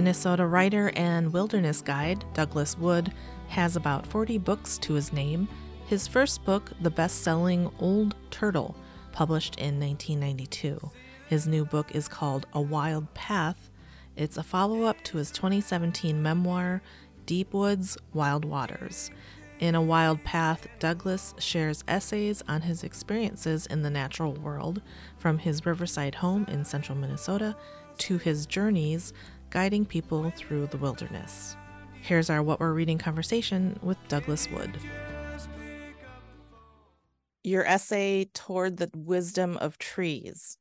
Minnesota writer and wilderness guide Douglas Wood has about 40 books to his name. His first book, the best selling Old Turtle, published in 1992. His new book is called A Wild Path. It's a follow up to his 2017 memoir, Deep Woods, Wild Waters. In A Wild Path, Douglas shares essays on his experiences in the natural world, from his riverside home in central Minnesota to his journeys guiding people through the wilderness. Here's our What We're Reading conversation with Douglas Wood. Your essay, Toward the Wisdom of Trees,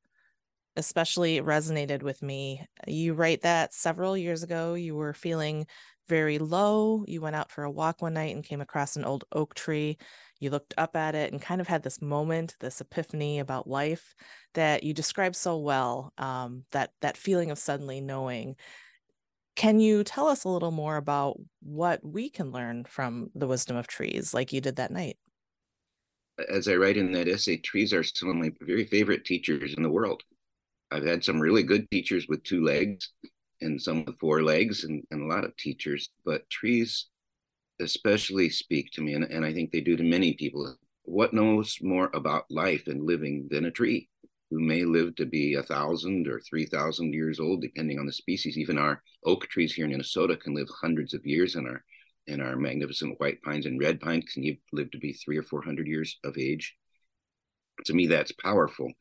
especially resonated with me. You write that several years ago. You were feeling very low. You went out for a walk one night and came across an old oak tree. You looked up at it and kind of had this moment, this epiphany about life that you described so well. Um, that that feeling of suddenly knowing. Can you tell us a little more about what we can learn from the wisdom of trees, like you did that night? As I write in that essay, trees are some of my very favorite teachers in the world. I've had some really good teachers with two legs and some with four legs and, and a lot of teachers, but trees especially speak to me, and, and I think they do to many people. What knows more about life and living than a tree who may live to be a thousand or three thousand years old, depending on the species. Even our oak trees here in Minnesota can live hundreds of years, and our and our magnificent white pines and red pines can live to be three or four hundred years of age. To me, that's powerful,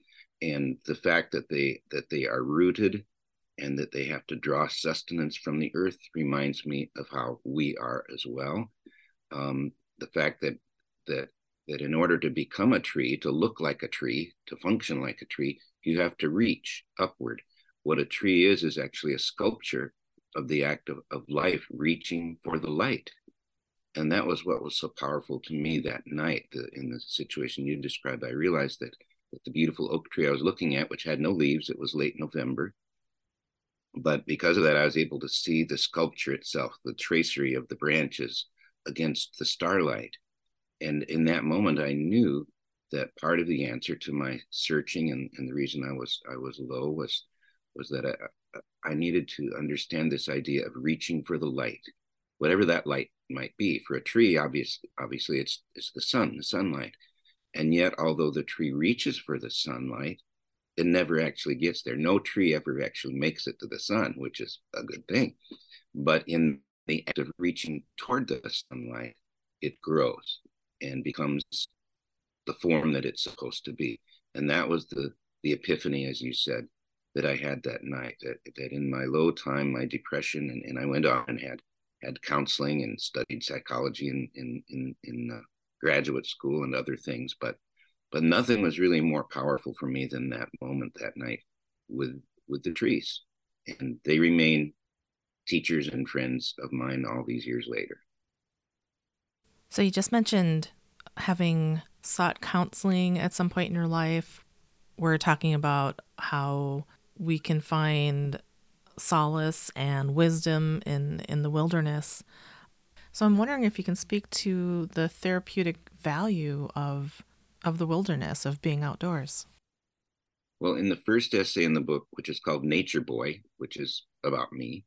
and the fact that they that they are rooted and that they have to draw sustenance from the earth reminds me of how we are as well. Um, the fact that that that in order to become a tree, to look like a tree, to function like a tree, you have to reach upward. What a tree is is actually a sculpture of the act of, of life reaching for the light. And that was what was so powerful to me that night the, in the situation you described. I realized that, that the beautiful oak tree I was looking at, which had no leaves, it was late November, but because of that, I was able to see the sculpture itself, the tracery of the branches against the starlight. And in that moment, I knew that part of the answer to my searching and, and the reason I was I was low was was that I, I needed to understand this idea of reaching for the light, whatever that light might be. For a tree, obviously, obviously it's it's the sun, the sunlight. And yet, although the tree reaches for the sunlight, it never actually gets there. No tree ever actually makes it to the sun, which is a good thing. But in the act of reaching toward the sunlight, it grows and becomes the form that it's supposed to be. And that was the the epiphany, as you said, that I had that night. That, that in my low time, my depression, and, and I went on and had had counseling and studied psychology in in in, in uh, graduate school and other things, but but nothing was really more powerful for me than that moment that night with with the trees. And they remain teachers and friends of mine all these years later. So you just mentioned having sought counseling at some point in your life. We're talking about how we can find solace and wisdom in in the wilderness. So i'm wondering if you can speak to the therapeutic value of of the wilderness, of being outdoors? Well, in the first essay in the book, which is called Nature Boy, which is about me,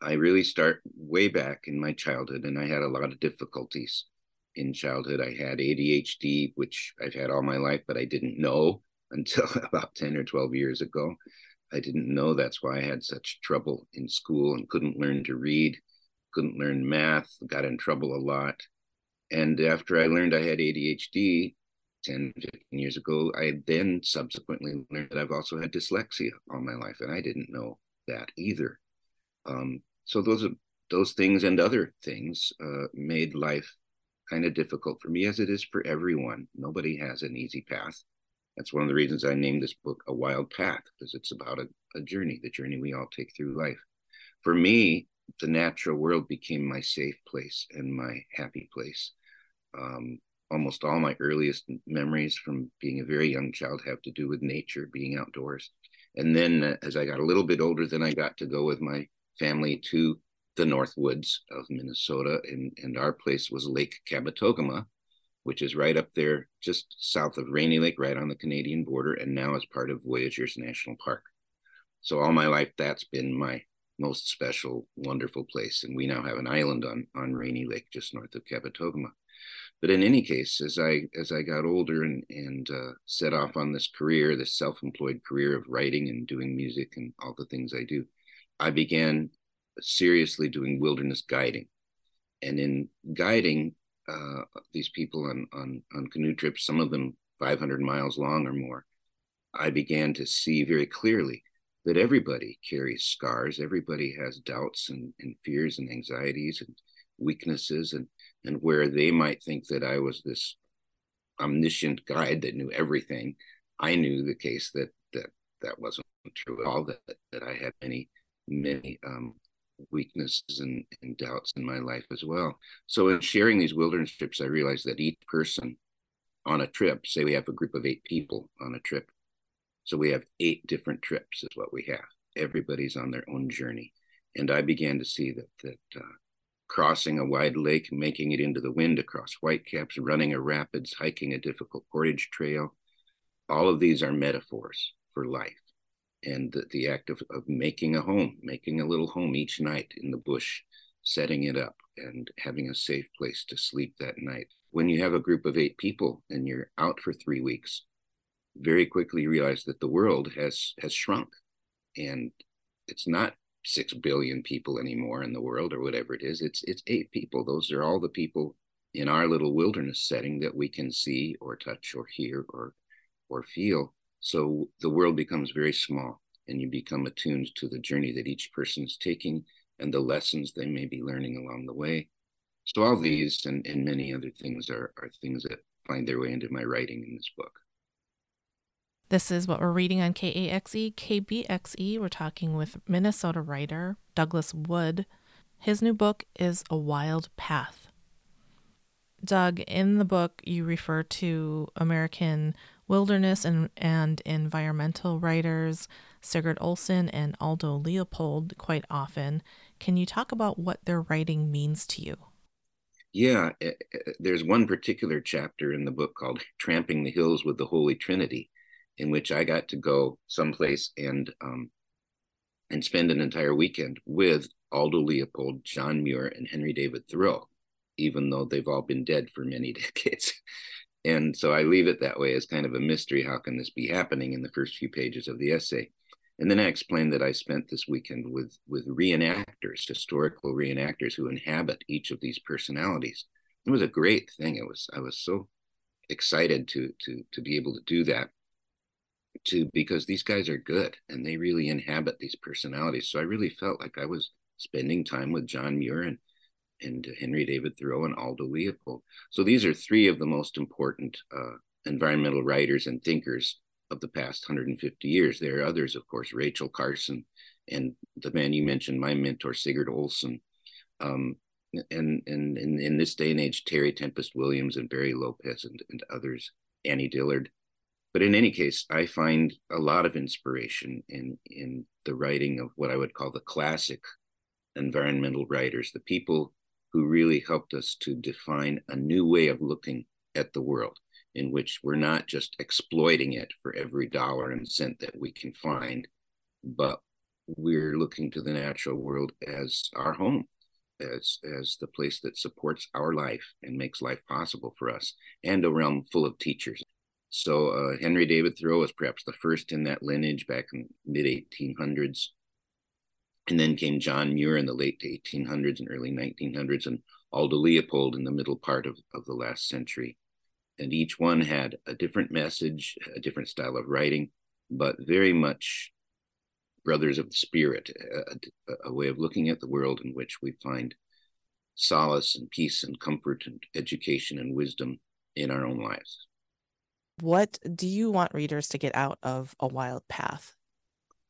I really start way back in my childhood, and I had a lot of difficulties in childhood. I had ADHD, which I've had all my life, but I didn't know until about 10 or 12 years ago. I didn't know that's why I had such trouble in school and couldn't learn to read, couldn't learn math, got in trouble a lot. And after I learned I had ADHD, 10, 15 years ago, I then subsequently learned that I've also had dyslexia all my life, and I didn't know that either. Um, so those are those things and other things uh, made life kind of difficult for me, as it is for everyone. Nobody has an easy path. That's one of the reasons I named this book A Wild Path, because it's about a, a journey, the journey we all take through life. For me, the natural world became my safe place and my happy place. Um, almost all my earliest memories from being a very young child have to do with nature, being outdoors. And then uh, as I got a little bit older, then I got to go with my family to the North Woods of Minnesota. And, and our place was Lake Kabetogama, which is right up there just south of Rainy Lake, right on the Canadian border, and now is part of Voyageurs National Park. So all my life, that's been my most special, wonderful place. And we now have an island on on Rainy Lake just north of Kabetogama. But in any case, as I as I got older and and uh, set off on this career, this self-employed career of writing and doing music and all the things I do, I began seriously doing wilderness guiding. And in guiding uh, these people on, on, on canoe trips, some of them 500 miles long or more, I began to see very clearly that everybody carries scars. Everybody has doubts and, and fears and anxieties and weaknesses, and, and where they might think that I was this omniscient guide that knew everything, I knew the case that that that wasn't true at all. That that I had many many um, weaknesses and, and doubts in my life as well. So in sharing these wilderness trips, I realized that each person on a trip, say we have a group of eight people on a trip, so we have eight different trips is what we have. Everybody's on their own journey, and I began to see that that uh, crossing a wide lake, making it into the wind across whitecaps, running a rapids, hiking a difficult portage trail, all of these are metaphors for life and the, the act of, of making a home, making a little home each night in the bush, setting it up and having a safe place to sleep that night. When you have a group of eight people and you're out for three weeks, very quickly realize that the world has has shrunk and it's not six billion people anymore in the world or whatever it is. It's it's eight people. Those are all the people in our little wilderness setting that we can see or touch or hear or or feel so the world becomes very small and you become attuned to the journey that each person is taking and the lessons they may be learning along the way. So all these and, and many other things are, are things that find their way into my writing in this book. This is what we're reading on KAXE, KBXE. We're talking with Minnesota writer Douglas Wood. His new book is A Wild Path. Doug, in the book, you refer to American wilderness and, and environmental writers Sigurd Olson and Aldo Leopold quite often. Can you talk about what their writing means to you? Yeah, eh, eh, there's one particular chapter in the book called Tramping the Hills with the Holy Trinity, in which I got to go someplace and um, and spend an entire weekend with Aldo Leopold, John Muir, and Henry David Thoreau, even though they've all been dead for many decades and so I leave it that way as kind of a mystery. How can this be happening in the first few pages of the essay? And then I explained that I spent this weekend with with reenactors, historical reenactors who inhabit each of these personalities. It was a great thing. It was I was so excited to to to be able to do that to because these guys are good and they really inhabit these personalities. So I really felt like I was spending time with John Muir and and Henry David Thoreau and Aldo Leopold. So these are three of the most important uh, environmental writers and thinkers of the past 150 years. There are others, of course, Rachel Carson and the man you mentioned, my mentor, Sigurd Olson. Um, and, and, and in this day and age, Terry Tempest Williams and Barry Lopez and, and others, Annie Dillard. But in any case, I find a lot of inspiration in, in the writing of what I would call the classic environmental writers, the people who really helped us to define a new way of looking at the world in which we're not just exploiting it for every dollar and cent that we can find, but we're looking to the natural world as our home, as as the place that supports our life and makes life possible for us, and a realm full of teachers. So uh, Henry David Thoreau was perhaps the first in that lineage back in mid 1800s and then came John Muir in the late 1800s and early 1900s, and Aldo Leopold in the middle part of, of the last century. And each one had a different message, a different style of writing, but very much brothers of the spirit, a, a way of looking at the world in which we find solace and peace and comfort and education and wisdom in our own lives. What do you want readers to get out of A Wild Path?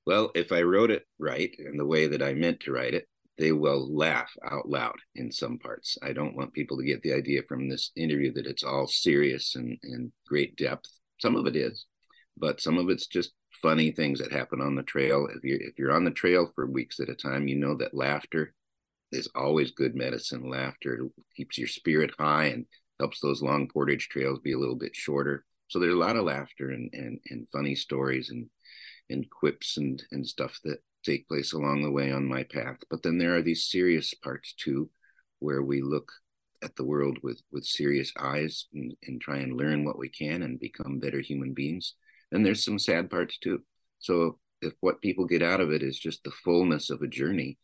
Well, if I wrote it right and the way that I meant to write it, they will laugh out loud in some parts. I don't want people to get the idea from this interview that it's all serious and, and great depth. Some of it is, but some of it's just funny things that happen on the trail. If you're if you're on the trail for weeks at a time, you know that laughter is always good medicine. Laughter keeps your spirit high and helps those long portage trails be a little bit shorter. So there's a lot of laughter and and, and funny stories and and quips and and stuff that take place along the way on my path. But then there are these serious parts too, where we look at the world with with serious eyes and, and try and learn what we can and become better human beings. And there's some sad parts too. So if what people get out of it is just the fullness of a journey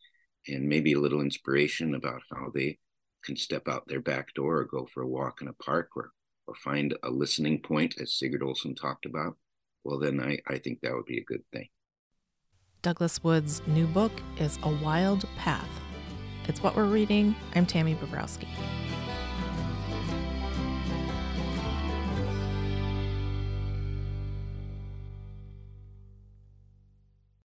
and maybe a little inspiration about how they can step out their back door or go for a walk in a park or or find a listening point as Sigurd Olson talked about, well then I, I think that would be a good thing. Douglas Wood's new book is A Wild Path. It's what we're reading. I'm Tammy Bobrowski.